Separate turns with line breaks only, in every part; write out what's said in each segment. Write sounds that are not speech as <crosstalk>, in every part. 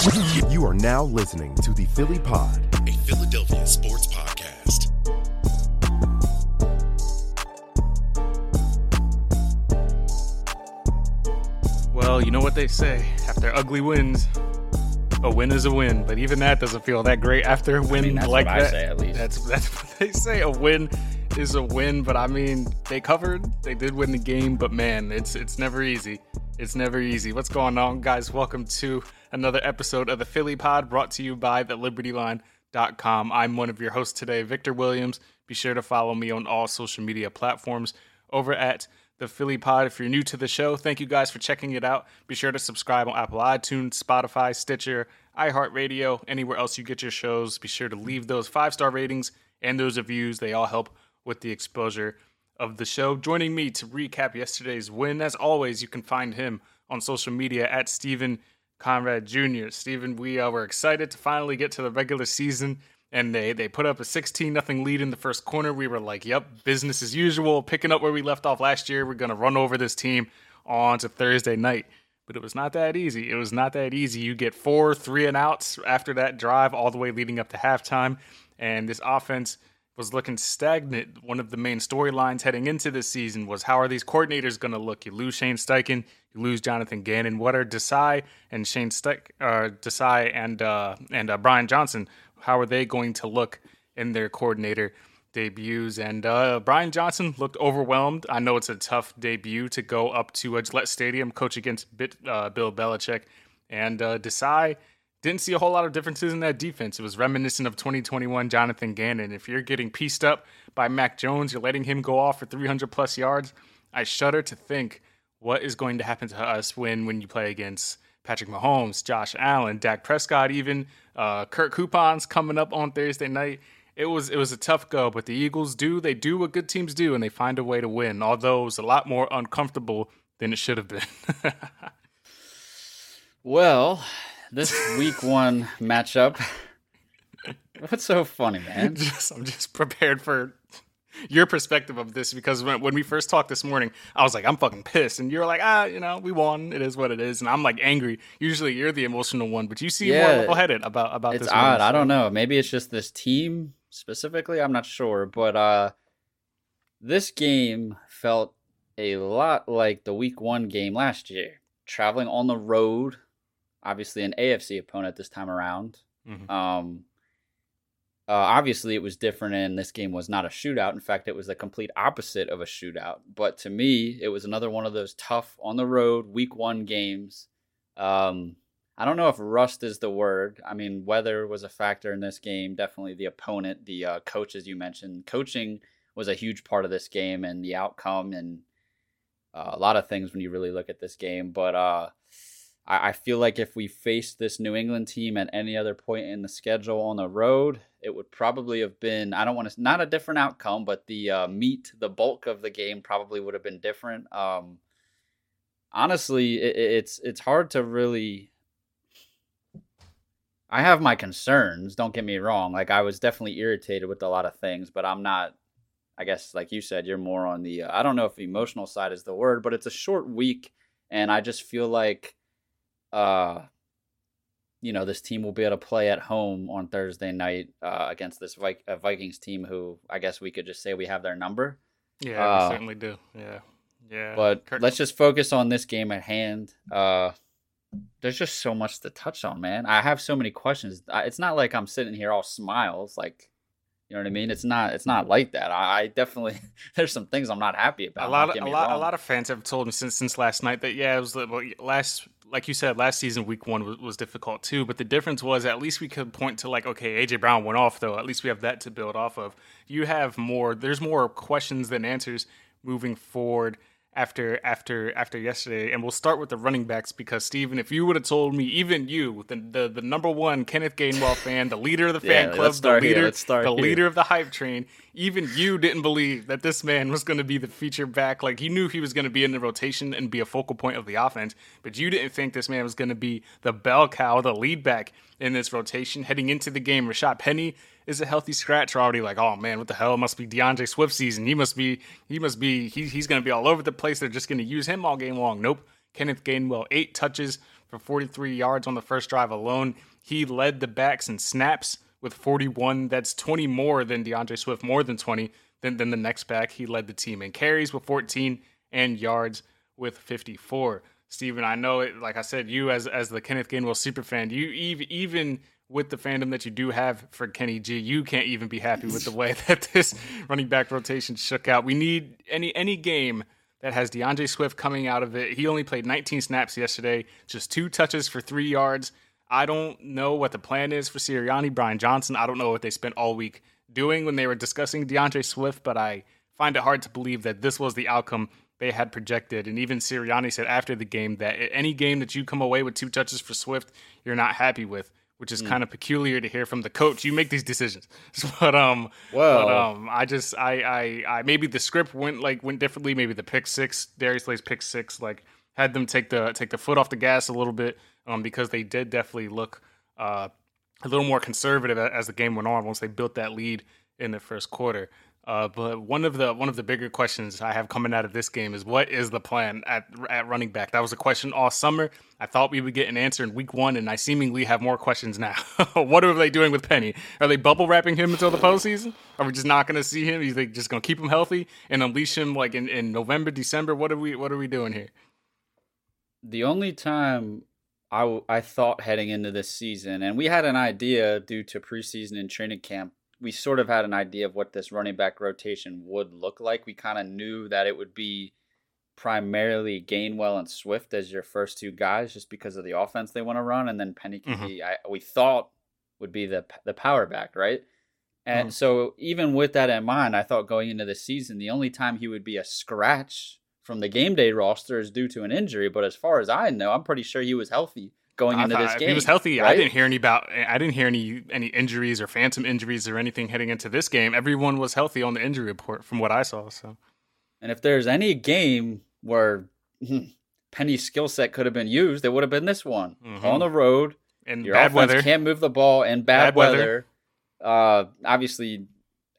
You are now listening to the Philly Pod,
a Philadelphia sports podcast.
Well, you know what they say after ugly wins, a win is a win. But even that doesn't feel that great after a win
I mean, that's
like
what
that.
I say, at least.
That's <laughs> that's what they say. A win is a win. But I mean, they covered. They did win the game. But man, it's it's never easy. It's never easy. What's going on, guys? Welcome to another episode of the Philly Pod, brought to you by the LibertyLine.com. I'm one of your hosts today, Victor Williams. Be sure to follow me on all social media platforms over at the Philly Pod. If you're new to the show, thank you guys for checking it out. Be sure to subscribe on Apple iTunes, Spotify, Stitcher, iHeartRadio, anywhere else you get your shows. Be sure to leave those five star ratings and those reviews. They all help with the exposure of the show. Joining me to recap yesterday's win, as always, you can find him on social media at Stephen Conrad Jr. Stephen, we uh, were excited to finally get to the regular season, and they they put up a 16 nothing lead in the first corner. We were like, "Yep, business as usual, picking up where we left off last year. We're gonna run over this team on to Thursday night." But it was not that easy. It was not that easy. You get four three and outs after that drive, all the way leading up to halftime, and this offense was looking stagnant. One of the main storylines heading into this season was how are these coordinators going to look? You lose Shane Steichen, you lose Jonathan Gannon. What are Desai and Shane Steich, uh, Desai and uh, and uh, Brian Johnson? How are they going to look in their coordinator debuts? And uh, Brian Johnson looked overwhelmed. I know it's a tough debut to go up to a Gillette Stadium, coach against uh, Bill Belichick, and uh, Desai didn't see a whole lot of differences in that defense. It was reminiscent of 2021 Jonathan Gannon. If you're getting pieced up by Mac Jones, you're letting him go off for 300 plus yards. I shudder to think what is going to happen to us when when you play against Patrick Mahomes, Josh Allen, Dak Prescott, even uh, Kirk Cousins coming up on Thursday night. It was it was a tough go, but the Eagles do they do what good teams do, and they find a way to win. Although it was a lot more uncomfortable than it should have been. <laughs>
Well, this week one matchup. What's so funny, man? <laughs>
just, I'm just prepared for your perspective of this because when, when we first talked this morning, I was like, I'm fucking pissed. And you're like, ah, you know, we won. It is what it is. And I'm like angry. Usually you're the emotional one, but you seem more level headed about, about
It's
this.
odd.
win,
I don't know. Maybe it's just this team specifically. I'm not sure, but uh, this game felt a lot like the week one game last year. Traveling on the road, obviously an AFC opponent this time around.
Mhm.
Um, uh, obviously, it was different, and this game was not a shootout. In fact, it was the complete opposite of a shootout. But to me, it was another one of those tough on the road week one games. Um, I don't know if rust is the word. I mean, weather was a factor in this game. Definitely the opponent, the uh, coaches you mentioned. Coaching was a huge part of this game and the outcome, and uh, a lot of things when you really look at this game. But uh, I, I feel like if we faced this New England team at any other point in the schedule on the road, it would probably have been I don't want to not a different outcome, but the uh, meat, the bulk of the game probably would have been different. Um, honestly, it, it's it's hard to really I have my concerns. Don't get me wrong. Like I was definitely irritated with a lot of things, but I'm not. I guess, like you said, you're more on the. Uh, I don't know if emotional side is the word, but it's a short week, and I just feel like, uh, you know, this team will be able to play at home on Thursday night uh, against this Vi- uh, Vikings team, who I guess we could just say we have their number.
Yeah,
Uh,
we certainly do. Yeah, yeah.
But
Kirk-
let's just focus on this game at hand. Uh, there's just so much to touch on, man. I have so many questions. I- It's not like I'm sitting here all smiles, like you know what I mean. It's not. It's not like that. I, I definitely <laughs> there's some things I'm not happy about.
a lot, of, a lot, a lot of fans have told me since since last night that yeah, it was the- well, last, like you said, last season week one was, was difficult too. But the difference was at least we could point to like, okay, AJ Brown went off though. At least we have that to build off of. You have more. There's more questions than answers moving forward after after after yesterday. And we'll start with the running backs because Steven, if you would have told me, even you, the the, the number one Kenneth Gainwell fan, the leader of the <laughs>
Yeah,
fan
let's
club, the leader,
let's start
the
here.
leader of the hype train, even you didn't believe that this man was going to be the feature back. Like you knew he was going to be in the rotation and be a focal point of the offense, but you didn't think this man was going to be the bell cow, the lead back in this rotation heading into the game. Rashaad Penny is a healthy scratch. We're already like, oh man, what the hell? It must be D'Andre Swift season. He must be, he must be, he, he's going to be all over the place. They're just going to use him all game long. Nope. Kenneth Gainwell, eight touches for 43 yards on the first drive alone. He led the backs in snaps with 41. That's 20 more than D'Andre Swift, more than 20 than, than the next back. He led the team in carries with 14 and yards with 54. Steven, I know it, like I said, you as as the Kenneth Gainwell super fan, you even even with the fandom that you do have for Kenny G, you can't even be happy with the way <laughs> that this running back rotation shook out. We need any any game that has D'Andre Swift coming out of it. He only played 19 snaps yesterday, just two touches for three yards. I don't know what the plan is for Sirianni, Brian Johnson. I don't know what they spent all week doing when they were discussing D'Andre Swift, but I find it hard to believe that this was the outcome they had projected. And even Sirianni said after the game that any game that you come away with two touches for Swift, you're not happy with, which is kind of peculiar to hear from the coach. You make these decisions, <laughs> but um,
Well-
but, um, I just I, I I maybe the script went like went differently. Maybe the pick six, Darius Slay's pick six, like had them take the take the foot off the gas a little bit, um, because they did definitely look uh a little more conservative as the game went on once they built that lead in the first quarter. Uh, but one of the one of the bigger questions I have coming out of this game is what is the plan at at running back? That was a question all summer. I thought we would get an answer in week one, and I seemingly have more questions now. <laughs> what are they doing with Penny? Are they bubble wrapping him until the postseason? Are we just not going to see him? Is they just going to keep him healthy and unleash him like in, in November, December? What are we What are we doing here?
the only time I, w- I thought heading into this season, and we had an idea due to preseason and training camp, we sort of had an idea of what this running back rotation would look like. We kind of knew that it would be primarily Gainwell and Swift as your first two guys, just because of the offense they want to run, and then Penny
Mhm.
be. I, we thought would be the the power back, right? And
Mhm.
so, even with that in mind, I thought going into the season, the only time he would be a scratch from the game day roster is due to an injury. But as far as I know, I'm pretty sure he was healthy going
I
into this game.
he was healthy. I didn't hear any about. I didn't hear any any injuries or phantom injuries or anything heading into this game. Everyone was healthy on the injury report from what I saw. So
And if there's any game where hmm, Penny's skill set could have been used, it would have been this one
Mhm.
on the road.
and
Your
bad weather.
can't move the ball in bad,
Bad weather.
weather. Uh, obviously,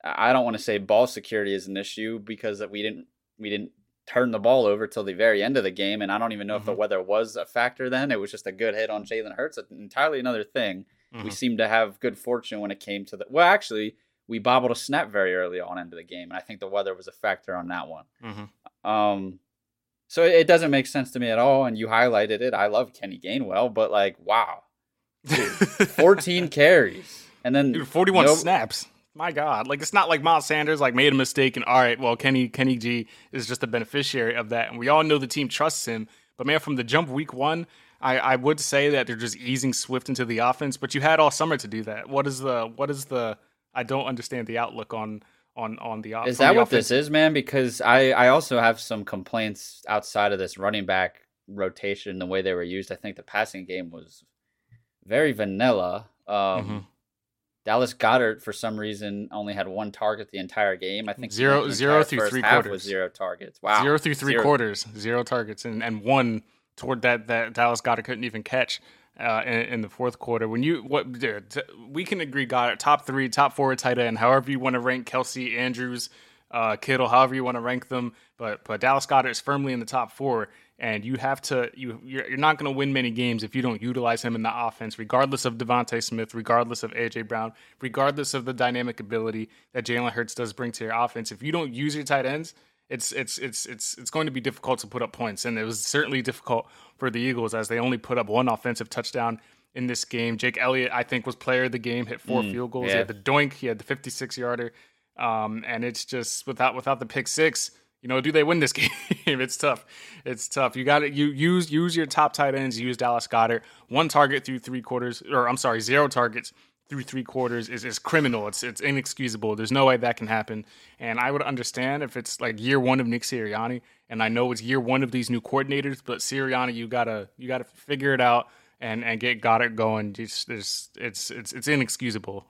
I I don't want to say ball security is an issue because that we didn't we didn't turn the ball over till the very end of the game, and I don't even know if the
Mhm.
weather was a factor. Then it was just a good hit on Jalen Hurts. Entirely another thing. We
Mhm.
seemed to have good fortune when it came to the. Well, actually, we bobbled a snap very early on into the game, and I think the weather was a factor on that one.
Mhm.
Um, so it doesn't make sense to me at all. And you highlighted it. I love Kenny Gainwell, but like, wow, Dude, <laughs> 14 carries, and then
Dude, 41
no-
snaps. My God, like it's not like Miles Sanders like made a mistake and all right, well Kenny Kenny G is just a beneficiary of that, and we all know the team trusts him. But man, from the jump week one, I, I would say that they're just easing Swift into the offense. But you had all summer to do that. What is the what is the? I don't understand the outlook on on on the
offense.
Is
that what this is, man? Because I I also have some complaints outside of this running back rotation, the way they were used. I think the passing game was very vanilla. Um,
Mhm.
Dallas Goedert, for some reason, only had one target the entire game. I think
Zero- zero through
first
three quarters.
was zero targets. Wow,
Zero through three
Zero.
quarters, zero targets, and, and one toward that that Dallas Goedert couldn't even catch. uh, in, in, the fourth quarter. When you what we can agree, it top three, top four tight end, however you want to rank Kelce, Andrews, uh, Kittle, however you want to rank them. But but Dallas Goedert is firmly in the top four, and you have to you you're, you're not going to win many games if you don't utilize him in the offense, regardless of DeVonta Smith, regardless of AJ Brown, regardless of the dynamic ability that Jalen Hurts does bring to your offense. If you don't use your tight ends, it's it's it's it's it's going to be difficult to put up points, and it was certainly difficult for the Eagles as they only put up one offensive touchdown in this game. Jake Elliott, I think, was player of the game, hit four mm, field goals. Yeah. He had the doink, he had the 56 yarder, um, and it's just without without the pick six. You know, do they win this game? it's tough. It's tough. You got to you use use your top tight ends. Use Dallas Goedert. One target through three quarters, or I'm sorry, zero targets through three quarters is, is criminal. It's it's inexcusable. There's no way that can happen. And I would understand if it's like year one of Nick Sirianni, and I know it's year one of these new coordinators, but Sirianni, you gotta you gotta figure it out and and get Goedert going. It's it's it's it's, it's inexcusable.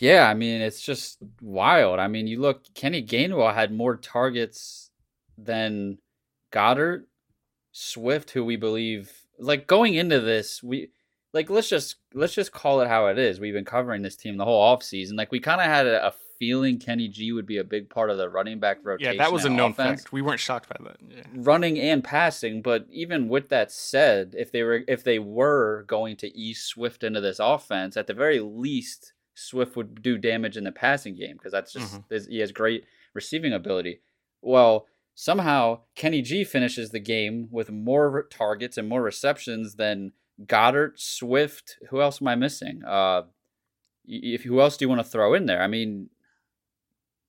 Yeah, I mean it's just wild. I mean, you look, Kenny Gainwell had more targets than Goedert, Swift, who we believe like going into this, we like let's just let's just call it how it is. We've been covering this team the whole offseason. Like we kind of had a, a, feeling Kenny G would be a big part of the running back rotation.
Yeah, that was a known
offense.
fact. We weren't shocked by that. Yeah.
Running and passing, but even with that said, if they were if they were going to ease Swift into this offense, at the very least, Swift would do damage in the passing game because that's just mm-hmm. he has great receiving ability. Well, somehow Kenny G finishes the game with more targets and more receptions than Goedert, Swift. Who else am I missing? Uh, if who else do you want to throw in there? I mean,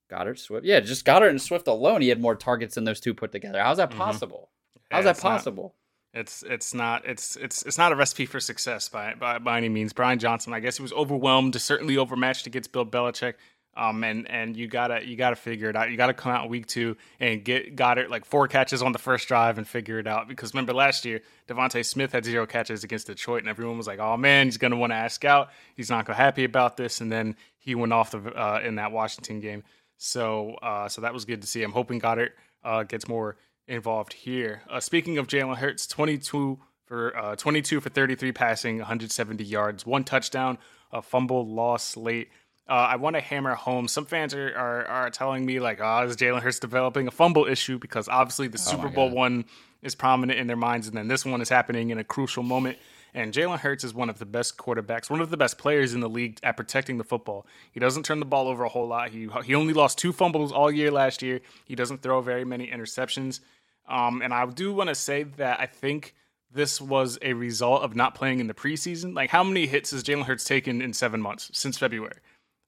Goedert, Swift. Yeah, just Goedert and Swift alone, he had more targets than those two put together. How's that mm-hmm. possible? Mm-hmm. How's that possible?
Not, it's it's not it's it's it's not a recipe for success by, by by any means. Brian Johnson, I guess he was overwhelmed, certainly overmatched against Bill Belichick. Um, and and you gotta you gotta figure it out. You gotta come out week two and get Goedert like four catches on the first drive and figure it out. Because remember last year, DeVonta Smith had zero catches against Detroit, and everyone was like, "Oh man, he's gonna want to ask out. He's not gonna happy about this." And then he went off the uh, in that Washington game. So uh, so that was good to see. I'm hoping Goedert uh, gets more involved here. Uh, speaking of Jalen Hurts, 22 for uh, 22 for 33 passing, 170 yards, one touchdown, a fumble loss late. Uh, I want to hammer home. Some fans are, are, are telling me like, "Oh, is Jalen Hurts developing a fumble issue?" Because obviously the oh Super Bowl God. one is prominent in their minds, and then this one is happening in a crucial moment. And Jalen Hurts is one of the best quarterbacks, one of the best players in the league at protecting the football. He doesn't turn the ball over a whole lot. He he only lost two fumbles all year last year. He doesn't throw very many interceptions. Um, and I do want to say that I think this was a result of not playing in the preseason. Like, how many hits has Jalen Hurts taken in seven months since February?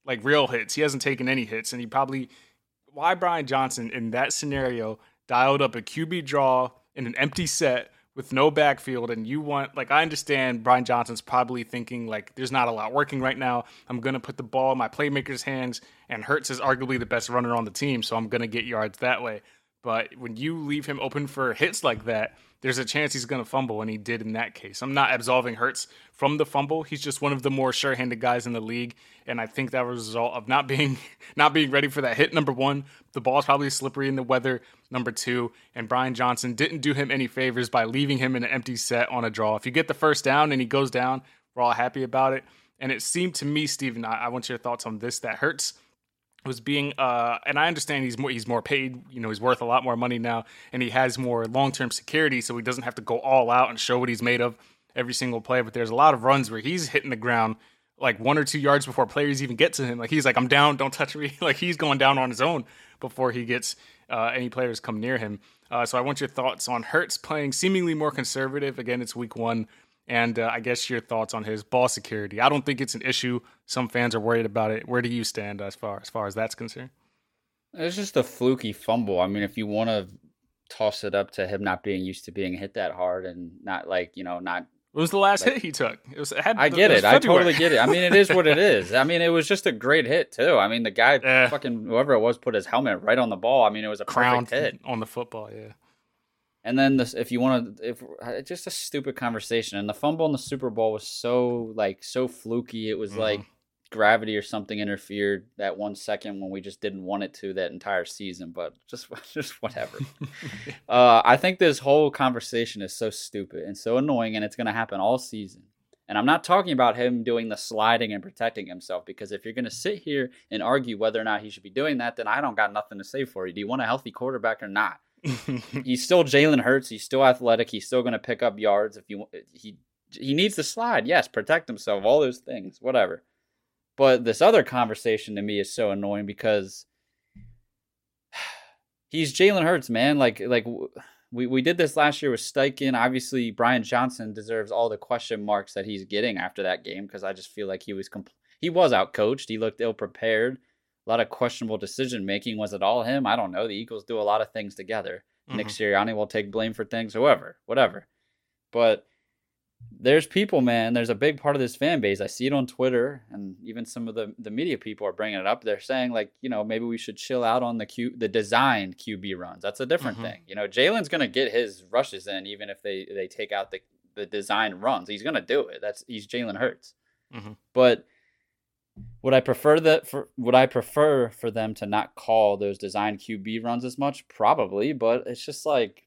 like real hits. He hasn't taken any hits, and he probably why Brian Johnson in that scenario dialed up a QB draw in an empty set with no backfield and you want like I understand Brian Johnson's probably thinking like there's not a lot working right now. I'm gonna put the ball in my playmaker's hands and Hurts is arguably the best runner on the team, so I'm gonna get yards that way. But when you leave him open for hits like that, there's a chance he's going to fumble, and he did in that case. I'm not absolving Hurts from the fumble. He's just one of the more sure-handed guys in the league, and I think that was a result of not being <laughs> not being ready for that hit. Number one, the ball's probably slippery in the weather. Number two, and Brian Johnson didn't do him any favors by leaving him in an empty set on a draw. If you get the first down and he goes down, we're all happy about it. And it seemed to me, Steven, I, I want your thoughts on this. That Hurts was being uh and I understand he's more he's more paid, you know, he's worth a lot more money now and he has more long-term security so he doesn't have to go all out and show what he's made of every single play, but there's a lot of runs where he's hitting the ground like one or two yards before players even get to him. Like he's like I'm down, don't touch me. <laughs> like he's going down on his own before he gets uh, any players come near him. Uh, so I want your thoughts on Hurts playing seemingly more conservative. Again, it's week 1 and uh, I guess your thoughts on his ball security. I don't think it's an issue. Some fans are worried about it. Where do you stand as far as far as that's concerned?
It's just a fluky fumble. I mean, if you want to toss it up to him not being used to being hit that hard and not like you know not.
It was the last like, hit he took. It was. It had,
I get it. it I totally get it. I mean, it is what it <laughs> is. I mean, it was just a great hit too. I mean, the guy, eh. fucking whoever it was, put his helmet right on the ball. I mean, it was a crown hit
on the football. Yeah.
And then this, if you want to, if just a stupid conversation, and the fumble in the Super Bowl was so like so fluky. It was mm-hmm. like gravity or something interfered that one second when we just didn't want it to that entire season. But just <laughs> just whatever. <laughs> uh, I think this whole conversation is so stupid and so annoying, and it's going to happen all season. And I'm not talking about him doing the sliding and protecting himself because if you're going to sit here and argue whether or not he should be doing that, then I don't got nothing to say for you. Do you want a healthy quarterback or not? <laughs> he's still Jalen Hurts. He's still athletic. He's still going to pick up yards if you he he needs to slide. Yes, protect himself. All those things, whatever. But this other conversation to me is so annoying because <sighs> he's Jalen Hurts, man. Like like we, we did this last year with Steichen. Obviously, Brian Johnson deserves all the question marks that he's getting after that game because I just feel like he was compl- he was outcoached. He looked ill prepared. A lot of questionable decision making. Was it all him? I don't know. The Eagles do a lot of things together. Mm-hmm. Nick Sirianni will take blame for things, whoever, whatever. But there's people, man. There's a big part of this fan base. I see it on Twitter, and even some of the the media people are bringing it up. They're saying like, you know, maybe we should chill out on the Q, the designed QB runs. That's a different mm-hmm. thing. You know, Jalen's gonna get his rushes in, even if they they take out the the design runs. He's gonna do it. That's he's Jalen Hurts. Mm-hmm. But would I prefer that for would I prefer for them to not call those design QB runs as much? Probably, but it's just like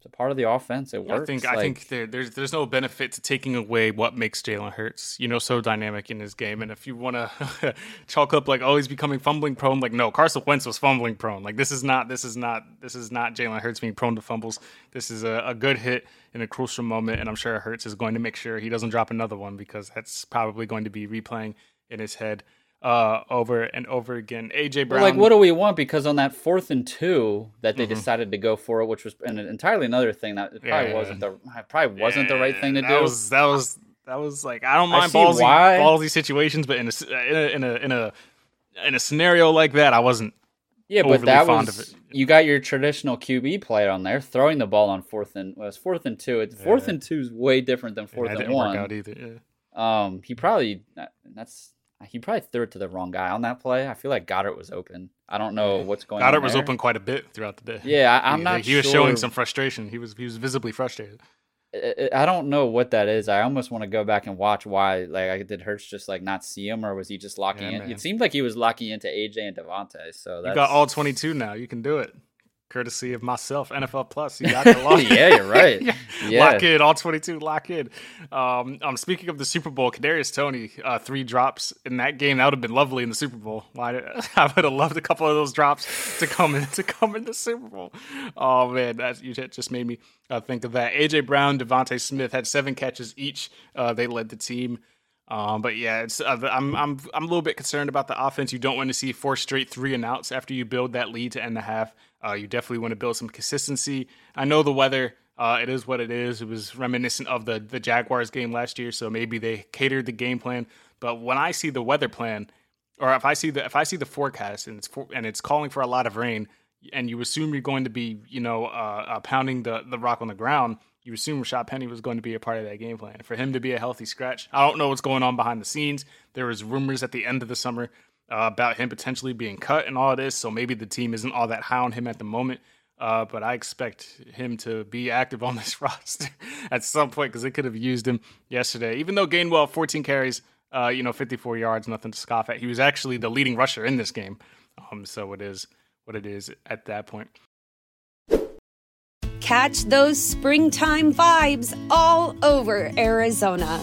it's a part of the offense. It works.
I think like, I think there, there's there's no benefit to taking away what makes Jalen Hurts, you know, so dynamic in his game. And if you want to <laughs> chalk up like, oh, he's becoming fumbling prone, like no, Carson Wentz was fumbling prone. Like this is not this is not this is not Jalen Hurts being prone to fumbles. This is a, a good hit in a crucial moment, and I'm sure Hurts is going to make sure he doesn't drop another one because that's probably going to be replaying in his head uh, over and over again. AJ Brown.
Well, like, what do we want? Because on that fourth and two that they mm-hmm. decided to go for it, which was an entirely another thing that probably yeah. wasn't the probably wasn't yeah, the right thing to
that
do.
Was, that was that was like I don't mind I ballsy why. ballsy situations, but in a, in a in a in a in a scenario like that, I wasn't.
Yeah, but that was you got your traditional QB play on there, throwing the ball on fourth and well, was fourth and two. It's fourth and two is way different than fourth and one.
Work out either.
Um, he probably that's he probably threw it to the wrong guy on that play. I feel like Goedert was open. I don't know what's going
Goedert
on.
Goedert was open quite a bit throughout the day.
Yeah, I, am not.
He,
he
was showing some frustration. He was he was visibly frustrated.
I don't know what that is. I almost want to go back and watch why. Like, did Hurts just like not see him, or was he just locking yeah, in? Man. It seemed like he was locking into AJ and DeVonta. So
you got all 22 now. You can do it courtesy of myself, NFL Plus. You got the <laughs>
lock. yeah, you're right. <laughs>
yeah. Lock in, all 22, lock in. Um, um, speaking of the Super Bowl, Kadarius Toney, uh, three drops in that game. That would have been lovely in the Super Bowl. Why? <laughs> I would have loved a couple of those drops to come in to come in the Super Bowl. Oh man, that you just made me uh, think of that. AJ Brown, DeVonta Smith had seven catches each. Uh, they led the team. Um, but yeah, it's uh, I'm I'm I'm a little bit concerned about the offense. You don't want to see four straight three and outs after you build that lead to end the half. Uh, you definitely want to build some consistency. I know the weather. Uh, it is what it is. It was reminiscent of the the Jaguars game last year, so maybe they catered the game plan. But when I see the weather plan, or if I see the if I see the forecast and it's for, and it's calling for a lot of rain, and you assume you're going to be you know uh, uh, pounding the the rock on the ground, you assume Rashaad Penny was going to be a part of that game plan. For him to be a healthy scratch, I don't know what's going on behind the scenes. There was rumors at the end of the summer uh, about him potentially being cut and all this. So maybe the team isn't all that high on him at the moment. Uh, but I expect him to be active <laughs> on this roster <laughs> at some point because they could have used him yesterday. Even though Gainwell, 14 carries, uh, you know, 54 yards, nothing to scoff at. He was actually the leading rusher in this game. Um, so it is what it is at that point.
Catch those springtime vibes all over Arizona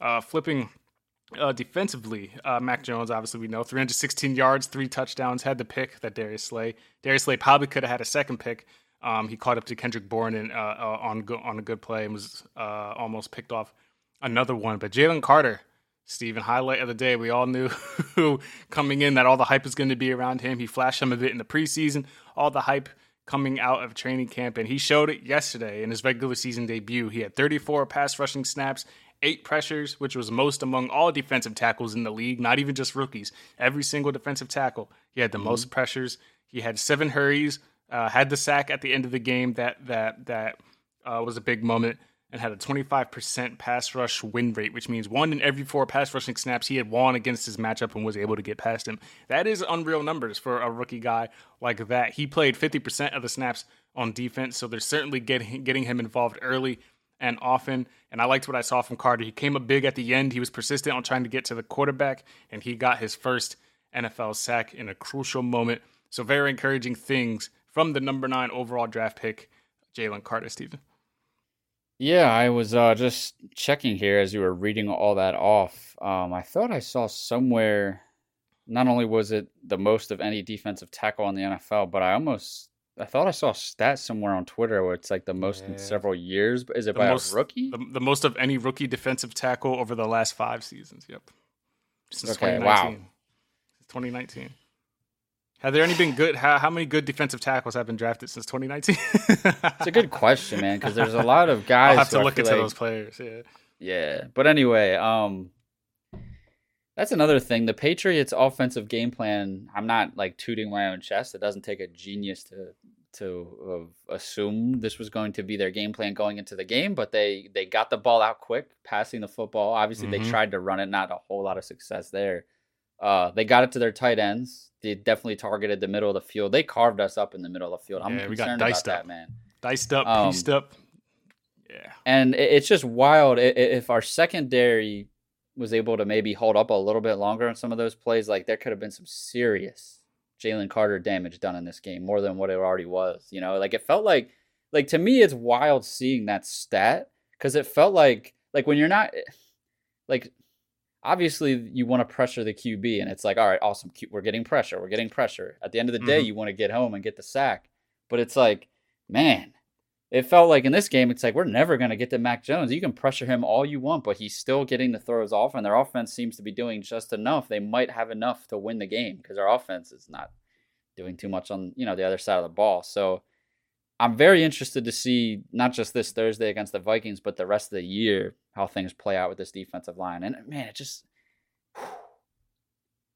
Uh, flipping Uh, defensively, uh, Mac Jones, obviously, we know 316 yards, three touchdowns, had the pick that Darius Slay. Darius Slay probably could have had a second pick. Um, he caught up to Kendrick Bourne and, uh, uh, on, go- on a good play and was uh, almost picked off another one. But Jalen Carter, Stephen, highlight of the day. We all knew <laughs> coming in that all the hype was going to be around him. He flashed him a bit in the preseason, all the hype coming out of training camp, and he showed it yesterday in his regular season debut. He had 34 pass rushing snaps, eight pressures, which was most among all defensive tackles in the league, not even just rookies. Every single defensive tackle, he had the mm-hmm. most pressures. He had seven hurries, uh, had the sack at the end of the game that that that uh, was a big moment and had a 25% pass rush win rate, which means one in every four pass rushing snaps he had won against his matchup and was able to get past him. That is unreal numbers for a rookie guy like that. He played 50% of the snaps on defense, so they're certainly getting getting him involved early and often. And I liked what I saw from Carter. He came up big at the end. He was persistent on trying to get to the quarterback, and he got his first NFL sack in a crucial moment. So very encouraging things from the number nine overall draft pick, Jalen Carter, Stephen.
Yeah, I was uh, just checking here as you were reading all that off. Um, I thought I saw somewhere. Not only was it the most of any defensive tackle in the NFL, but I almost I thought I saw stats somewhere on Twitter where it's like the most yeah. in several years. But is it the by most, a rookie?
The, the, most of any rookie defensive tackle over the last five seasons. Yep.
Since okay, 2019. Wow.
2019. Have there any been good? How, how many good defensive tackles have been drafted since 2019?
it's a good question, man, because there's a lot of <laughs> guys.
I'll have to look into like, those players. Yeah.
Yeah, but anyway, um, that's another thing. The Patriots' offensive game plan. I'm not like tooting my own chest. It doesn't take a genius to to uh, assume this was going to be their game plan going into the game, but they they got the ball out quick, passing the football. Obviously, mm-hmm. they tried to run it. Not a whole lot of success there. Uh, they got it to their tight ends. They definitely targeted the middle of the field. They carved us up in the middle of the field. I'm yeah, concerned about up. that, man.
Diced up, um, pieced up.
Yeah. And it's just wild. If our secondary was able to maybe hold up a little bit longer on some of those plays, like there could have been some serious Jalen Carter damage done in this game, more than what it already was. You know, like it felt like, like to me, it's wild seeing that stat because it felt like, like when you're not, like obviously you want to pressure the QB, and it's like, all right, awesome, we're getting pressure, we're getting pressure. At the end of the day, mm-hmm. you want to get home and get the sack, but it's like, man, it felt like in this game, it's like we're never going to get to Mac Jones. You can pressure him all you want, but he's still getting the throws off, and their offense seems to be doing just enough. They might have enough to win the game because our offense is not doing too much on you know the other side of the ball. So I'm very interested to see not just this Thursday against the Vikings, but the rest of the year how things play out with this defensive line. And man, it just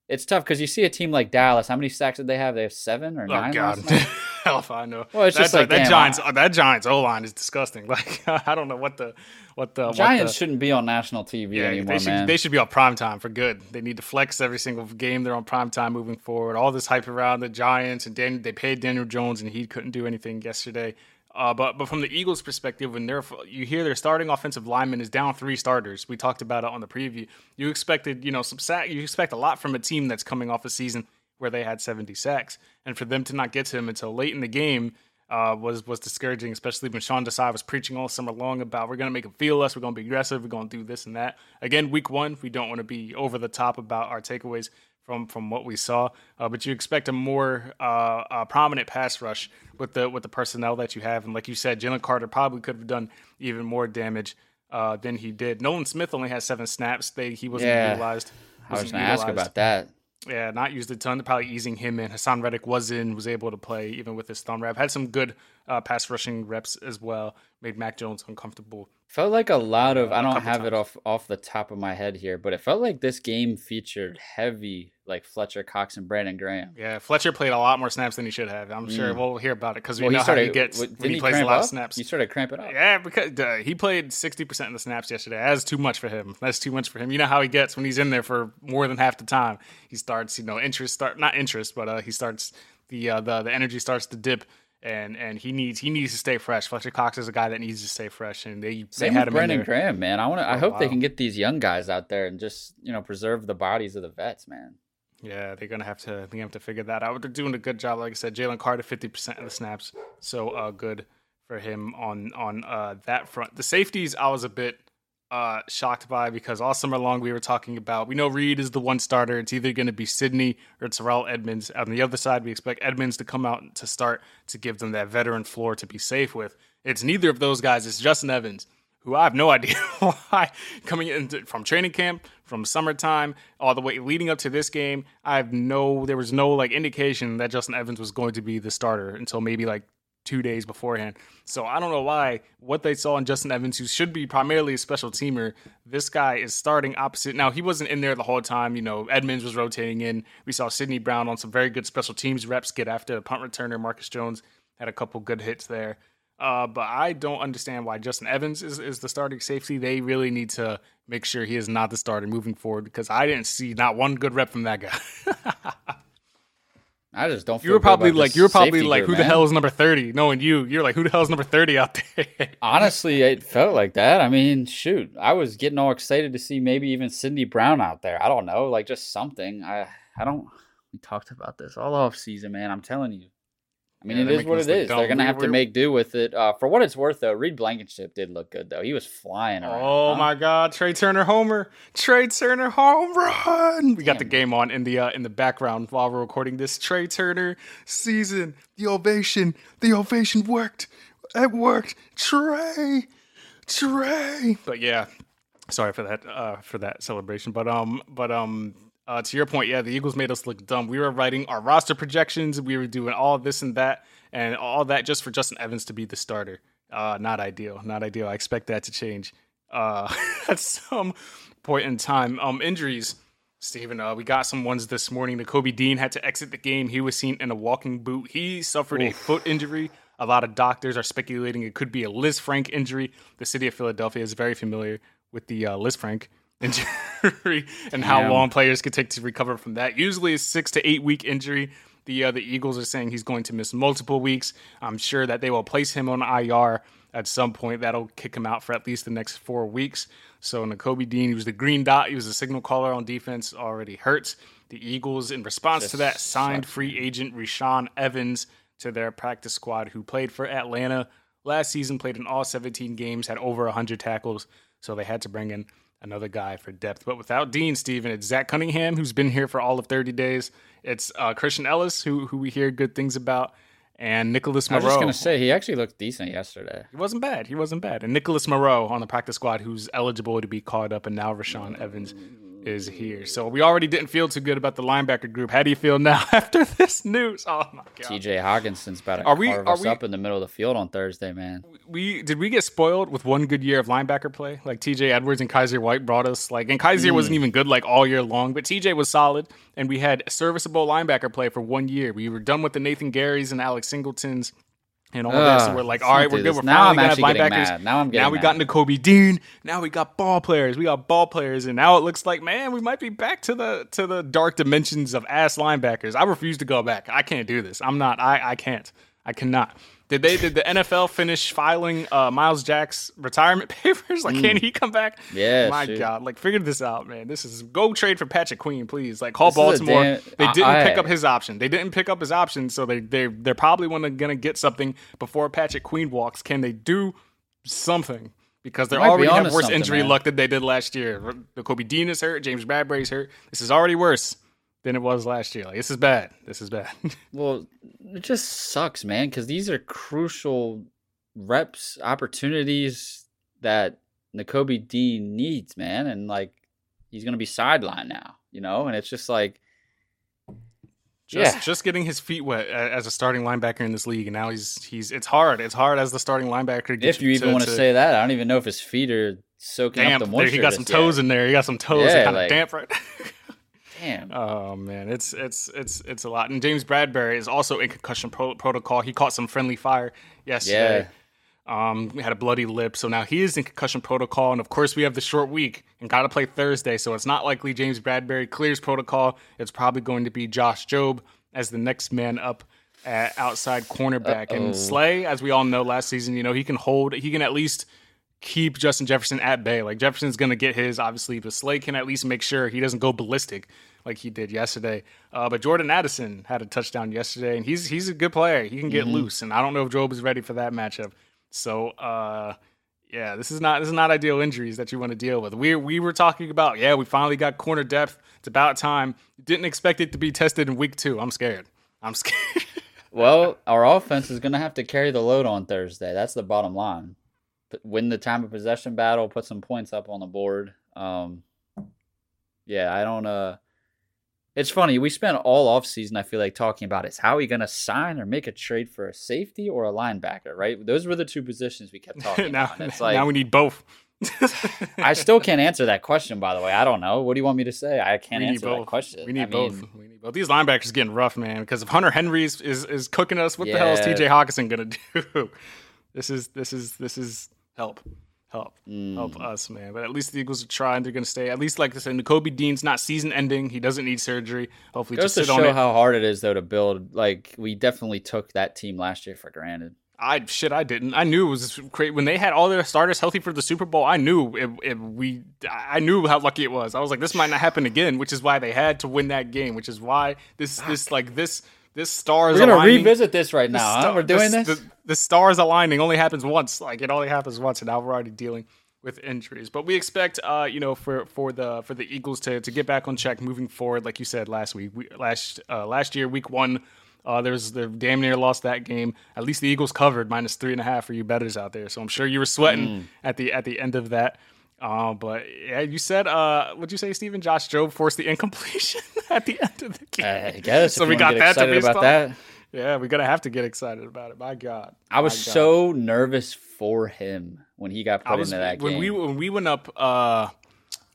it's tough because you see a team like Dallas. How many sacks did they have? They have seven or oh, nine. God. <laughs>
Hell if I know. Well, it's just like that Giants. that Giants O line is disgusting. <laughs> Like I don't know what the what the
Giants
what the,
shouldn't be on national TV yeah, anymore.
They should,
man.
they should be on prime time for good. They need to flex every single game. They're on prime time moving forward. All this hype around the Giants and Dan, they paid Daniel Jones and he couldn't do anything yesterday. Uh, but but from the Eagles' perspective, when they're you hear their starting offensive lineman is down three starters. We talked about it on the preview. You expected you know some sack. You expect a lot from a team that's coming off a season where they had 70 sacks, and for them to not get to him until late in the game uh, was was discouraging. Especially when Sean Desai was preaching all summer long about we're going to make him feel us, we're going to be aggressive, we're going to do this and that. Again, week one, we don't want to be over the top about our takeaways from from what we saw. Uh, but you expect a more uh, uh, prominent pass rush with the with the personnel that you have, and like you said, Jalen Carter probably could have done even more damage uh, than he did. Nolan Smith only had seven snaps; they he wasn't yeah. utilized.
I was going to ask about that.
Yeah, not used a ton. Probably easing him in. Haason Reddick was in, was able to play even with his thumb wrap. Had some good uh, pass rushing reps as well. Made Mac Jones uncomfortable
Felt like a lot of I don't have times. it off off the top of my head here, but it felt like this game featured heavy like Fletcher Cox and Brandon Graham.
Yeah, Fletcher played a lot more snaps than he should have. I'm mm. sure we'll hear about it because we well, know started, how he gets when he, he plays a lot
up?
of snaps.
He started cramping up.
Yeah, because uh, he played 60 percent of the snaps yesterday. That's too much for him. That's too much for him. You know how he gets when he's in there for more than half the time. He starts, you know, interest start not interest, but uh, he starts the uh, the the energy starts to dip and and he needs he needs to stay fresh. Fletcher Cox is a guy that needs to stay fresh, and they
Same
they had
with Brandon Graham, man. I want to. I hope they can get these young guys out there and just you know preserve the bodies of the vets, man.
Yeah, they're gonna have to. They have to figure that out. They're doing a good job, like I said. Jalen Carter, fifty percent of the snaps, so uh, good for him on on uh, that front. The safeties, I was a bit uh, shocked by because all summer long we were talking about we know Reed is the one starter. It's either going to be Sydney or Terrell Edmunds. On the other side, we expect Edmunds to come out to start to give them that veteran floor to be safe with. It's neither of those guys. It's Justin Evans, who I have no <laughs> idea why coming into from training camp, from summertime, all the way leading up to this game. I have no there was no like indication that Justin Evans was going to be the starter until maybe like two days beforehand. So I don't know why what they saw in Justin Evans, who should be primarily a special teamer, this guy is starting opposite. Now he wasn't in there the whole time. You know, Edmunds was rotating in. We saw Sydney Brown on some very good special teams reps get after a punt returner. Marcus Jones had a couple good hits there. Uh, but I don't understand why Justin Evans is, is the starting safety. They really need to make sure he is not the starter moving forward because I didn't see not one good rep from that guy. <laughs>
I just don't.
You were probably like you were probably like
group,
who the
man.
hell is number thirty? Knowing you, you're like who the hell is number thirty out there? <laughs>
Honestly, it felt like that. I mean, shoot, I was getting all excited to see maybe even Sydney Brown out there. I don't know, like just something. I I don't. We talked about this all off season, man. I'm telling you. I mean,
Yeah,
it what
making
it is. They're gonna have to make do with it. Uh, for what it's worth, though, Reed Blankenship did look good, though. He was flying around.
Oh
huh?
my God, Trea Turner homer, Trea Turner home run. We got the game on in the uh, in the background while we're recording this. Trea Turner season, the ovation, the ovation worked. It worked. Trey, Trey. But yeah, sorry for that uh, for that celebration. But um, but um. Uh, to your point, yeah, the Eagles made us look dumb. We were writing our roster projections. We were doing all this and that, and all that just for Justin Evans to be the starter. Uh, not ideal. Not ideal. I expect that to change uh, <laughs> at some point in time. Um, injuries, Stephen. Uh, we got some ones this morning. Nakobe Dean had to exit the game. He was seen in a walking boot. He suffered a foot injury. A lot of doctors are speculating it could be a Lisfranc injury. The city of Philadelphia is very familiar with the uh, Lisfranc injury <laughs> and how
Damn.
long players could take to recover from that. Usually, a six to eight week injury. The uh, the Eagles are saying he's going to miss multiple weeks. I'm sure that they will place him on IR at some point. That'll kick him out for at least the next four weeks. So Nakobe Dean, he was the green dot. He was a signal caller on defense. Already hurts. The Eagles, in response to that, signed free agent Rashaan Evans to their practice squad, who played for Atlanta last season, played in all 17 games, had over 100 tackles. So they had to bring in another guy for depth. But without Dean, Steven, it's Zach Cunningham, who's been here for all of 30 days. It's uh, Christian Ellis, who who we hear good things about, and Nicholas
Morrow.
I
was just gonna say he actually looked decent yesterday.
He wasn't bad. He wasn't bad. And Nicholas Morrow on the practice squad, who's eligible to be called up, and now Rashaan Evans is here. So we already didn't feel too good about the linebacker group. How do you feel <laughs> now after this news? Oh my god.
T.J. Hockenson's about to
Are we-
carve
are
us
we-
up in the middle of the field on Thursday, man.
we did we get spoiled with one good year of linebacker play? Like TJ Edwards and Kyzir White brought us like and Kyzir
Mm.
wasn't even good like all year long, but TJ was solid and we had serviceable linebacker play for one year. We were done with the Nathan Gerrys and Alex Singletons and all that. So
Ugh,
we're like, all right, we're good.
this.
We're
Now
finally
I'm
gonna have
actually getting
linebackers.
mad. Now I'm getting now
we got
mad.
into Kobe Dean. Now we got ball players. We got ball players, and now it looks like man, we might be back to the to the dark dimensions of ass linebackers. I refuse to go back. I can't do this. I'm not. I I can't. I cannot. Did they? Did the NFL finish filing uh, Myles Jack's retirement <laughs> papers? Like, can he come back?
Mm. Yeah,
my
shoot.
God! Like, figure this out, man. This is go trade for Patrick Queen, please. Like, call
This
Baltimore.
damn-
they didn't
I-
pick up his option. They didn't pick up his option, so they they they're probably wanna, gonna get something before Patrick Queen walks. Can they do something? Because they
Might be
already have worse injury
man.
luck than they did last year. Nakobe Dean is hurt. James Bradberry's hurt. This is already worse than it was last year. Like this is bad. This is bad. <laughs>
Well, it just sucks, man, because these are crucial reps, opportunities that Nakobe D needs, man, and like he's gonna be sidelined now, you know, and it's just like,
Just
yeah,
just getting his feet wet as a starting linebacker in this league, and now he's he's it's hard. It's hard as the starting linebacker. to
if you even want to say that, I don't even know if his feet are soaking
damp,
up the
there,
moisture.
he got some
just yet.
toes in there. He got some toes
Yeah,
that kind of damp right. <laughs> <laughs>
Damn.
Oh man, it's it's it's it's a lot. And James Bradberry is also in concussion pro- protocol. He caught some friendly fire yesterday. Um, we had a bloody lip, so now he is in concussion protocol. And of course, we have the short week and got to play Thursday, so it's not likely James Bradberry clears protocol. It's probably going to be Josh Jobe as the next man up at outside cornerback. And Slay, as we all know, last season, you know, he can hold, he can at least keep Justin Jefferson at bay. Like Jefferson's going to get his, obviously, but Slay can at least make sure he doesn't go ballistic like he did yesterday. Uh, but Jordan Addison had a touchdown yesterday, and he's he's a good player. He can get loose, and I don't know if Jobe is ready for that matchup. So uh, Yeah, this is not this is not ideal injuries that you want to deal with. We we were talking about yeah, we finally got corner depth. It's about time. Didn't expect it to be tested in week two. I'm scared. I'm <laughs> scared.
well, our offense is going to have to carry the load on Thursday. That's the bottom line. Win the time of possession battle, put some points up on the board. Um, yeah, I don't. Uh, it's funny. We spent all off season, I feel like, talking about is how are we going to sign or make a trade for a safety or a linebacker, right? Those were the two positions we kept <laughs> talking
now,
about. It's <laughs>
like, now we need both.
I still can't <laughs> answer that question, by the way. I don't know. What do you want me to say? I can't answer
both.
that question.
We need
I
both.
Mean,
we need both. These linebackers are getting rough, man. Because if Hunter Henry is, is, cooking us, what yeah. the hell is TJ Hockenson gonna do? this is this is this is help. Help, mm. help us, man. But at least the Eagles are trying. They're going to stay. At least, like I said, Nakobe Dean's not season ending. He doesn't need surgery. Hopefully, just
to
show
how hard it is, though, to build. Like we definitely took that team last year for granted.
I shit, I didn't. I knew it was great when they had all their starters healthy for the Super Bowl. I knew it, it, we, I knew how lucky it was. I was like, this might not happen again, which is why they had to win that game. Which is why this, this, like this, this stars.
We're gonna
aligning,
revisit this right now. Star, huh? We're doing this.
The, the stars aligning only happens once. Like it only happens once, and now we're already dealing with injuries. But we expect, uh, you know, for for the for the Eagles to to get back on track moving forward. Like you said last week, we, last uh, last year, week one uh, there's they damn near lost that game. At least the Eagles covered minus three and a half for you betters out there. So I'm sure you were sweating mm. at the at the end of that. Uh, but yeah, you said uh, what'd you say, Stephen? Josh Jobe forced the incompletion <laughs> at the end of the game.
I guess so. we got that to be about that.
Yeah, we're gonna have to get excited about it. My God,
I was so nervous for him when he got put
was,
into that
when
game.
we when we went up. Uh,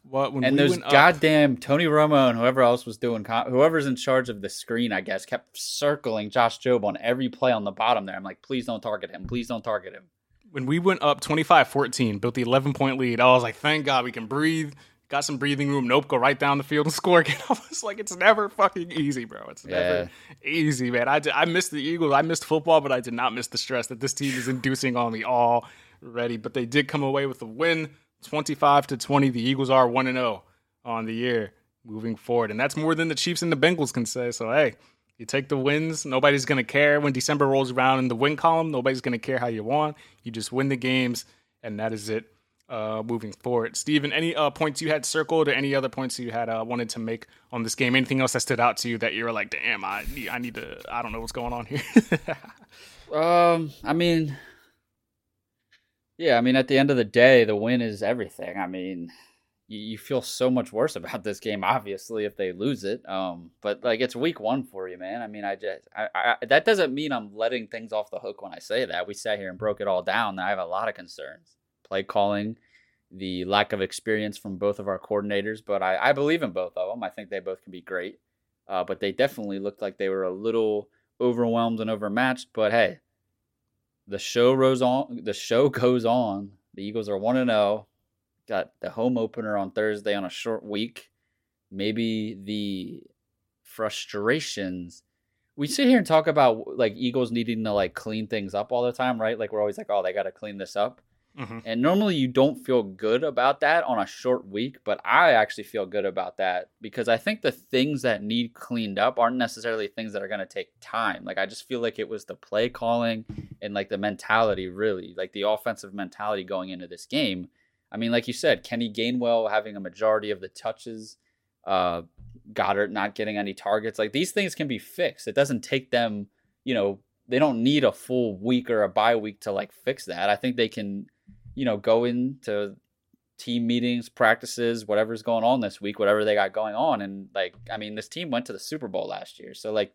what,
and
we
there's goddamn up, Tony Romo and whoever else was doing, whoever's in charge of the screen, I guess, kept circling Josh Jobe on every play on the bottom there. I'm like, please don't target him. Please don't target him.
When we went up 25 14, built the 11 point lead, I was like, thank God we can breathe. Got some breathing room. Nope, go right down the field and <laughs> score again. <laughs> I was like, it's never fucking easy, bro. It's never yeah. easy, man. I, did, I missed the Eagles. I missed football, but I did not miss the stress that this team is inducing on me already. But they did come away with a win 25 to 20. The Eagles are 1 0 on the year moving forward. And that's more than the Chiefs and the Bengals can say. So, hey, you take the wins. Nobody's going to care when December rolls around in the win column. Nobody's going to care how you won. You just win the games, and that is it uh, moving forward. Steven, any uh, points you had circled or any other points you had uh, wanted to make on this game? Anything else that stood out to you that you were like, damn, I need, I need to, I don't know what's going on here? <laughs>
um, I mean, yeah, I mean, at the end of the day, the win is everything. I mean, you, you feel so much worse about this game, obviously, if they lose it. Um, but like it's week one for you, man. I mean, I just I, I, that doesn't mean I'm letting things off the hook when I say that. We sat here and broke it all down. I have a lot of concerns. Play calling, the lack of experience from both of our coordinators, but I, I believe in both of them. I think they both can be great. Uh, but they definitely looked like they were a little overwhelmed and overmatched. But hey, the show goes on. The show <laughs> goes on. The Eagles are one and zero. Got the home opener on Thursday on a short week. Maybe the frustrations. We sit here and talk about like Eagles needing to like clean things up all the time, right? Like we're always like, oh, they got to clean this up. Mm-hmm. And normally you don't feel good about that on a short week, but I actually feel good about that because I think the things that need cleaned up aren't necessarily things that are going to take time. Like I just feel like it was the play calling and like the mentality really, like the offensive mentality going into this game I mean, like you said, Kenny Gainwell having a majority of the touches, uh, Goedert not getting any targets. Like these things can be fixed. It doesn't take them, you know, they don't need a full week or a bye week to like fix that. I think they can, you know, go into team meetings, practices, whatever's going on this week, whatever they got going on. And like, I mean, this team went to the Super Bowl last year. So like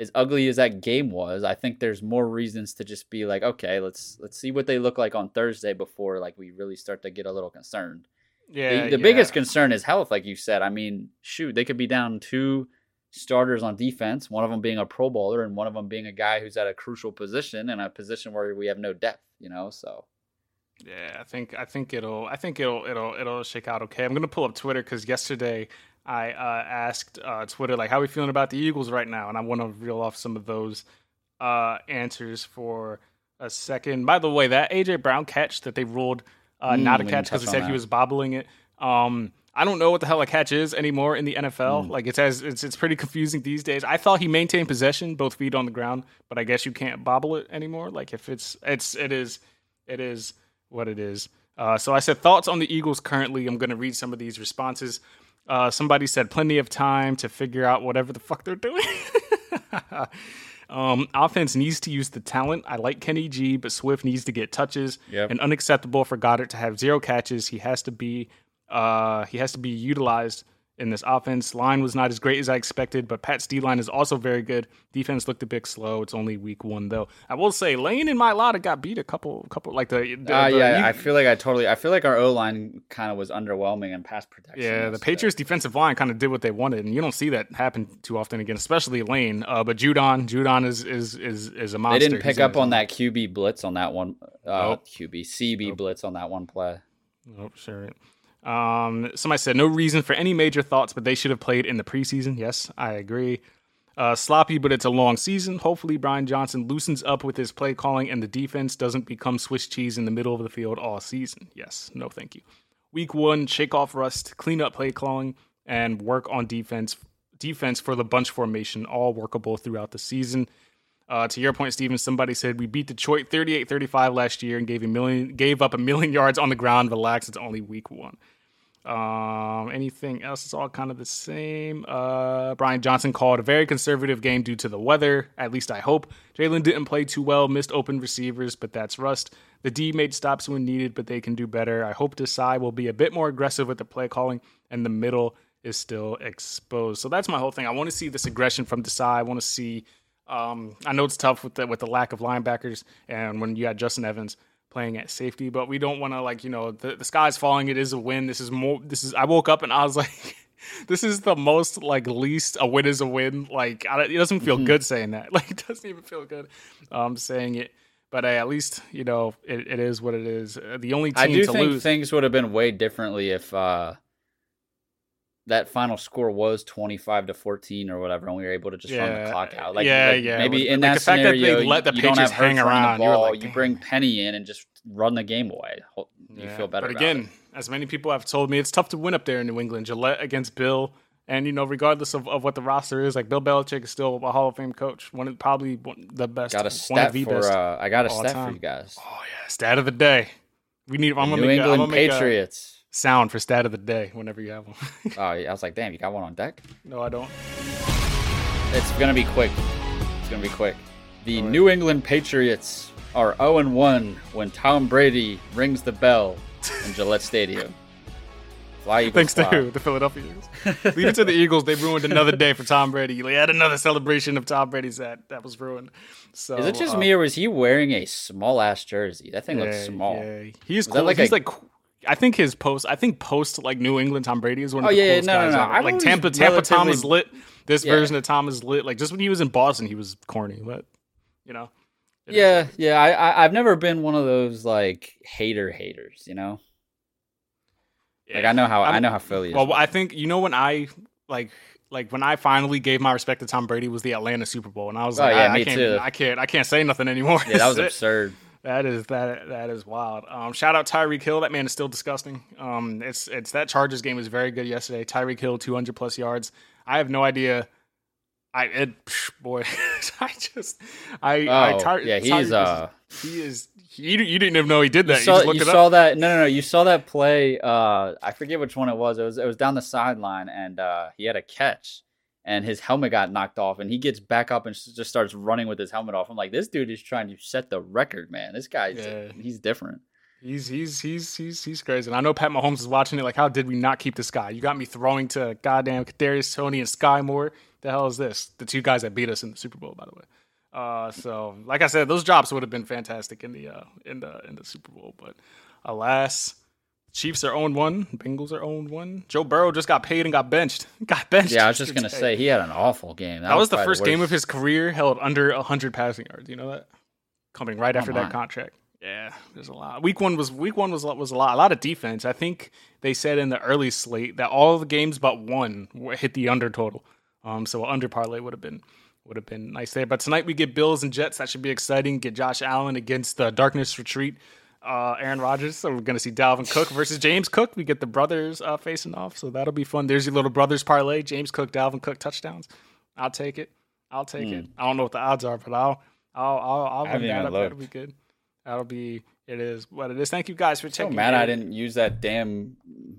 as ugly as that game was, I think there's more reasons to just be like, okay, let's let's see what they look like on Thursday before like we really start to get a little concerned.
Yeah.
The, the yeah. biggest concern is health, like you said. I mean, shoot, they could be down two starters on defense, one of them being a Pro Bowler and one of them being a guy who's at a crucial position and a position where we have no depth. You know, so.
Yeah, I think I think it'll I think it'll it'll it'll shake out okay. I'm gonna pull up Twitter because yesterday I uh, asked uh, Twitter like, "How are we feeling about the Eagles right now?" And I want to reel off some of those uh, answers for a second. By the way, that AJ Brown catch that they ruled uh, mm, not a catch because they said that. he was bobbling it. Um, I don't know what the hell a catch is anymore in the NFL. Mm. Like it's as it's it's pretty confusing these days. I thought he maintained possession, both feet on the ground, but I guess you can't bobble it anymore. Like if it's it's it is it is what it is. Uh, so I said thoughts on the Eagles currently. I'm going to read some of these responses. Uh, somebody said plenty of time to figure out whatever the fuck they're doing. <laughs> um, offense needs to use the talent. I like Kenny G, but Swift needs to get touches.
Yep.
And unacceptable for Goedert to have zero catches. He has to be uh, he has to be utilized in this offense. Line was not as great as I expected, but Pat's D line is also very good. Defense looked a bit slow. It's only week one though. I will say Lane and Mailata got beat a couple, couple like the. the,
Uh,
the-
yeah,
you-
I feel like I totally. I feel like our O line kind of was underwhelming in pass protection.
yeah, the. Patriots defensive line kind of did what they wanted, and you don't see that happen too often again, especially Lane. Uh, but Judon, Judon is is is is a monster.
They didn't pick
in
up on that QB blitz on that one. Uh,
Nope.
QB CB blitz on that one play.
Nope, sure. Um, somebody said no reason for any major thoughts, but they should have played in the preseason. Yes, I agree. Uh, sloppy, but it's a long season. Hopefully, Brian Johnson loosens up with his play calling and the defense doesn't become Swiss cheese in the middle of the field all season. Yes, no, thank you. Week one, shake off rust, clean up play calling, and work on defense. Defense for the bunch formation, all workable throughout the season. Uh, to your point, Steven, somebody said we beat Detroit 38-35 last year and gave a million, gave up a million <laughs> yards on the ground. Relax, it's only week one. Um, anything else? It's all kind of the same. Uh, Brian Johnson called a very conservative game due to the weather. At least I hope. Jalen didn't play too well, missed open receivers, but that's rust. The D made stops when needed, but they can do better. I hope Desai will be a bit more aggressive with the play calling, and the middle is still exposed. So that's my whole thing. I want to see this aggression from Desai. I want to see. Um, I know it's tough with the with the lack of linebackers, and when you had Justin Evans playing at safety, but we don't want to like you know the, the sky's falling. It is a win. This is more. This is. I woke up and I was like, <laughs> this is the most like least a win is a win. Like I, it doesn't feel good saying that. <laughs> Like it doesn't even feel good um saying it. But uh, at least you know it, it is what it is. Uh, the only team
I do think
lose.
things would have been way differently if uh, that final score was twenty five to fourteen or whatever, and we were able to just run the clock out. Like,
yeah,
like,
yeah,
Maybe in
like,
that
the fact that they
scenario,
let the
you, you don't have
hang around,
The
you
ball,
like,
you bring Penny in and just run the game away. You
Yeah,
feel better.
But again, as many people have told me, it's tough to win up there in New England. Gillette against Bill, and you know, regardless of, of what the roster is, like Bill Belichick is still a Hall of Fame coach, one of probably one, the best.
got a stat for
best.
uh, I got a stat
time.
for you guys.
oh yeah, stat of the day. We need. I'm gonna
New
make a, I'm
England
gonna make
Patriots.
Sound for stat of the day whenever you have one. <laughs>
Oh, yeah, I was like, damn, you got one on deck.
no, I don't.
It's gonna be quick. It's gonna be quick. The New England Patriots are 0 1 when Tom Brady rings the bell in Gillette Stadium. <laughs> Fly Eagles
Thanks to who? The Philadelphia Eagles. Leave it to the Eagles. They ruined another day for Tom Brady. They had another celebration of Tom Brady's that that was ruined. So
Is it just
uh,
me or was he wearing a small ass jersey? That thing looks small.
Yeah. He's cool.
like
he's
a-
like I think his post I think post like New England Tom Brady is one of
Oh,
the
yeah, yeah,
coolest
no, no,
guys
no.
ever.
I've
Like Tampa Tampa Tom is lit. This
Yeah.
version of Tom is lit. Like just when he was in Boston, he was corny, but you know. it is-
Yeah, yeah. I, I I've never been one of those like hater haters, you know. Like I know how I
I'm-
know how Philly is.
Well, I think you know when I like like when I finally gave my respect to Tom Brady was the Atlanta Super Bowl, and I was
Oh,
like,
yeah,
I, I can't,
too.
I can't, I can't say nothing anymore.
yeah, that was <laughs> absurd.
That is that that is wild. Um, shout out Tyreek Hill. That man is still disgusting. Um, it's it's that Chargers game was very good yesterday. Tyreek Hill, two hundred plus yards. I have no idea. I it psh, boy, <laughs> I just I I
Oh,
Ty-
yeah,
Tyreek
he's uh.
he is he, you you didn't even know he did that. You,
saw, you
it
saw that? No, no, no. You saw that play. Uh, I forget which one it was. It was it was down the sideline, and uh, he had a catch, and his helmet got knocked off, and he gets back up and just starts running with his helmet off. I'm like, this dude is trying to set the record, man. This guy's
Yeah.
he's different.
He's he's he's he's he's crazy. And I know Pat Mahomes is watching it. Like, how did we not keep this guy? You got me throwing to goddamn Kadarius Toney and Skyy Moore. The hell is this? The two guys that beat us in the Super Bowl, by the way. Uh, so like I said, those drops would have been fantastic in the uh, in the in the Super Bowl, but alas, Chiefs are owned one, Bengals are owned one. Joe Burrow just got paid and got benched. <laughs> Got benched.
Yeah, I was just gonna say he had an awful game.
that was the
probably
first game of his career held under hundred passing yards. You know that coming right after
my.
that contract. Yeah, there's a lot. Week one was week one was a lot- was a lot a lot of defense. I think they said in the early slate that all the games but one hit the under total. Um, so an under parlay would have been would have been nice there. But tonight we get Bills and Jets. That should be exciting. Get Josh Allen against the Darkness Retreat. Uh, Aaron Rodgers. So we're gonna see Dalvin Cook versus James Cook. We get the brothers uh, facing off. So that'll be fun. There's your little brothers parlay. James Cook, Dalvin Cook touchdowns. I'll take it. I'll take it. I don't know what the odds are, but I'll I'll I'll, I'll
Hmm.
Run that up. That'll be good. That'll be It is what it is. Thank you guys for
So
checking.
mad. I didn't use that damn.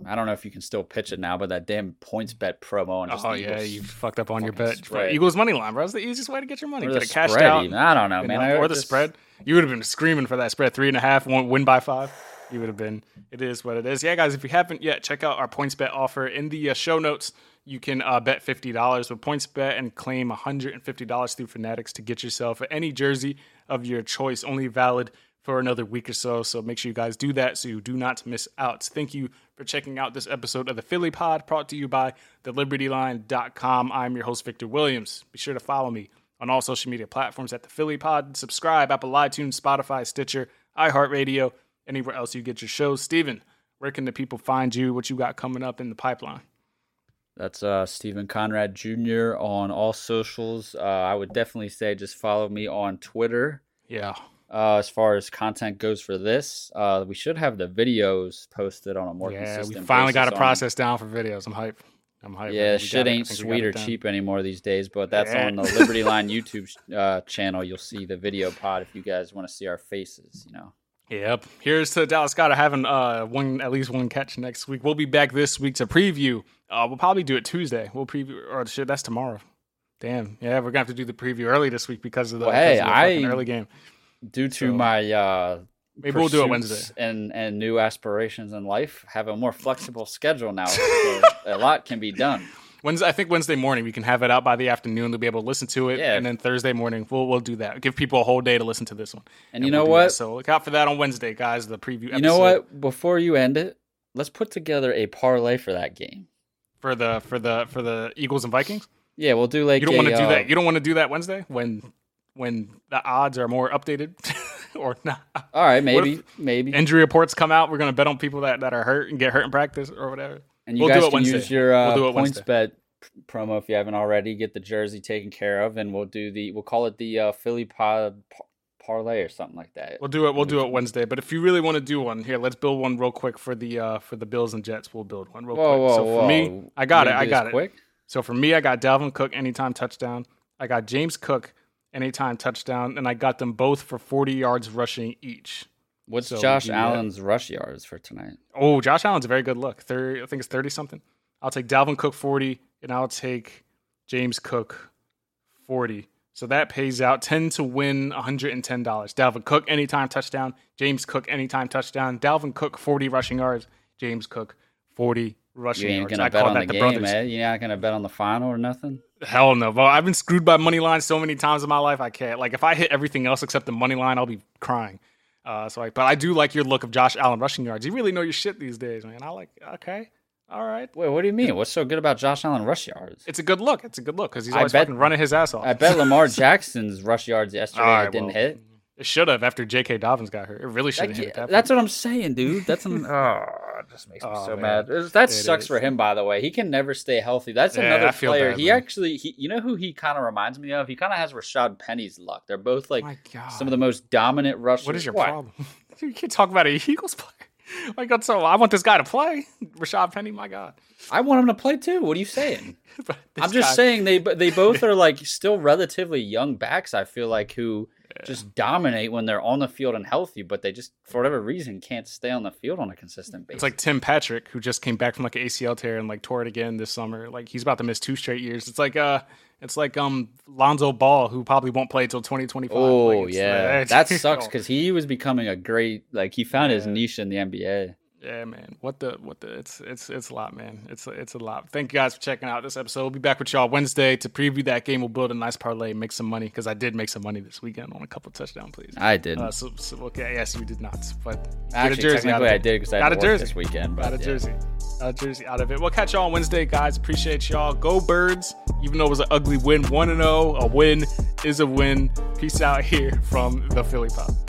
I don't know if you can still pitch it now, but that damn PointsBet promo and just
Oh yeah,
Eagles
you fucked up on your bet.
spread.
Eagles money line, bro. It's the easiest way to get your money.
Or
Get
the
it cashed
spread
out.
even. I don't know, man.
know, or the
just-
spread. You would have been screaming for that spread, three and a half, one win by five. You would have been. It is what it is. Yeah, guys. If you haven't yet, check out our PointsBet offer in the uh, show notes. You can uh, bet fifty dollars with PointsBet and claim one hundred and fifty dollars through Fanatics to get yourself any jersey of your choice. Only valid for another week or so. So make sure you guys do that so you do not miss out. Thank you for checking out this episode of the Philly Pod brought to you by thelibertyline.com. I'm your host, Victor Williams. Be sure to follow me on all social media platforms at the Philly Pod. Subscribe, Apple iTunes, Spotify, Stitcher, iHeartRadio, anywhere else you get your shows. Steven, where can the people find you? What you got coming up in the pipeline?
That's uh, Stephen Conrad Jr. on all socials. Uh, I would definitely say just follow me on Twitter.
Yeah.
Uh, as far as content goes for this, uh, we should have the videos posted on a more
yeah, we
consistent.
finally got a
basis on-
process down for videos. I'm hyped. I'm hyped.
Yeah,
We
shit
got it. I
ain't
we
sweet or cheap anymore these days, but that's
Yeah.
on the Liberty Line <laughs> YouTube uh, channel. You'll see the video pod if you guys want to see our faces. You know.
Yep. Here's to Dallas Goedert having uh one at least one catch next week. We'll be back this week to preview. Uh, we'll probably do it Tuesday. We'll preview or shit. That's tomorrow. Damn. Yeah, we're gonna have to do the preview early this week because of the,
Well, hey,
of the
I-
early game.
Due to
So,
my uh,
Maybe we'll do it Wednesday.
and and new aspirations in life, have a more flexible <laughs> schedule now. so a lot can be done.
Wednesday, I think Wednesday morning we can have it out by the afternoon. They'll be able to listen to it,
Yeah.
and then Thursday morning we'll we'll do that. Give people a whole day to listen to this one.
And you
we'll
know what?
that. So look out for that on Wednesday, guys. The preview.
You know what? Before you end it, let's put together a parlay for that game.
for the for the for the Eagles and Vikings?
Yeah, we'll do like
You don't
a,
want to do
uh,
that. You don't want to do that Wednesday when when the odds are more updated <laughs> or not.
All right, maybe, maybe.
Injury reports come out. We're gonna bet on people that, that are hurt and get hurt in practice or whatever.
And you
we'll
guys
do it
can
Wednesday.
use your uh,
We'll
points
Wednesday.
bet promo if you haven't already. Get the jersey taken care of, and we'll do the we'll call it the uh, Philly Pod parlay or something like that.
We'll do it. We'll do it Wednesday. But if you really want to do one, here, let's build one real quick for the uh for the Bills and Jets. We'll build one real
Whoa,
quick.
whoa,
so for
whoa!
me, I got
You
it. I got it.
Quick.
So for me, I got Dalvin Cook anytime touchdown. I got James Cook anytime touchdown, and I got them both for 40 yards rushing each.
What's
So
Josh Allen's rush yards for tonight?
Oh, Josh Allen's a very good look. 30, I think it's 30 something. I'll take Dalvin Cook 40, and I'll take James Cook 40. So that pays out 10 to win $110. Dalvin Cook anytime touchdown, James Cook anytime touchdown, Dalvin Cook 40 rushing yards, James Cook 40 rushing
You ain't
yards.
gonna
I
bet on
that
the
the
game,
brothers.
man. You're not gonna bet on the final or nothing.
Hell no. Well, I've been screwed by money line so many times in my life. I can't. Like if I hit everything else except the money line, I'll be crying. Uh, so, I, but I do like your look of Josh Allen rushing yards. You really know your shit these days, man. I like. Okay, all right.
Wait, what do you mean? What's so good about Josh Allen rush yards?
It's a good look. It's a good look because he's
I
always
bet-
fucking running his ass off.
I bet Lamar <laughs> Jackson's rush yards yesterday
right,
didn't
well,
hit.
It should have after J.K. Dobbins got hurt. It really should
That-
have hit that.
that's what I'm saying, dude. That's an, <laughs> oh, just makes me
Oh,
so
man.
mad. That
It
sucks
is.
for him, by the way. He can never stay healthy. That's
Yeah,
another player.
bad,
he
man.
actually, he, you know who he kind of reminds me of? He kind of has Rashaad Penny's luck. They're both like some of the most dominant rushers.
What is your
What?
problem? <laughs> you can't talk about a Eagles player. <laughs> My God, so I want this guy to play. <laughs> Rashaad Penny, my God.
I want him to play too. What are you saying? I'm just
guy-
saying they they both are like still relatively young backs. I feel like who just dominate when they're on the field and healthy, but they just for whatever reason can't stay on the field on a consistent basis.
It's like Tim Patrick, who just came back from like an ACL tear and like tore it again this summer. Like he's about to miss two straight years. It's like uh, it's like um Lonzo Ball, who probably won't play until 2025.
Oh
Like,
yeah,
it's- <laughs>
that sucks because he was becoming a great like he found his niche in the NBA.
Yeah, man. What the what the it's it's it's a lot, man. It's it's a lot. Thank you guys for checking out this episode. We'll be back with y'all Wednesday to preview that game. We'll build a nice parlay, make some money because I did make some money this weekend on a couple touchdown plays.
I didn't.
Uh, so, so okay, yes, you did not, but
Actually,
a jersey out of
technically. I did because I had
a jersey.
this weekend. But
Got a
yeah.
jersey. Got a jersey out of it. We'll catch y'all on Wednesday, guys. Appreciate y'all. Go Birds. Even though it was an ugly win, 1 and 0, a win is a win. Peace out here from the Philly Pod.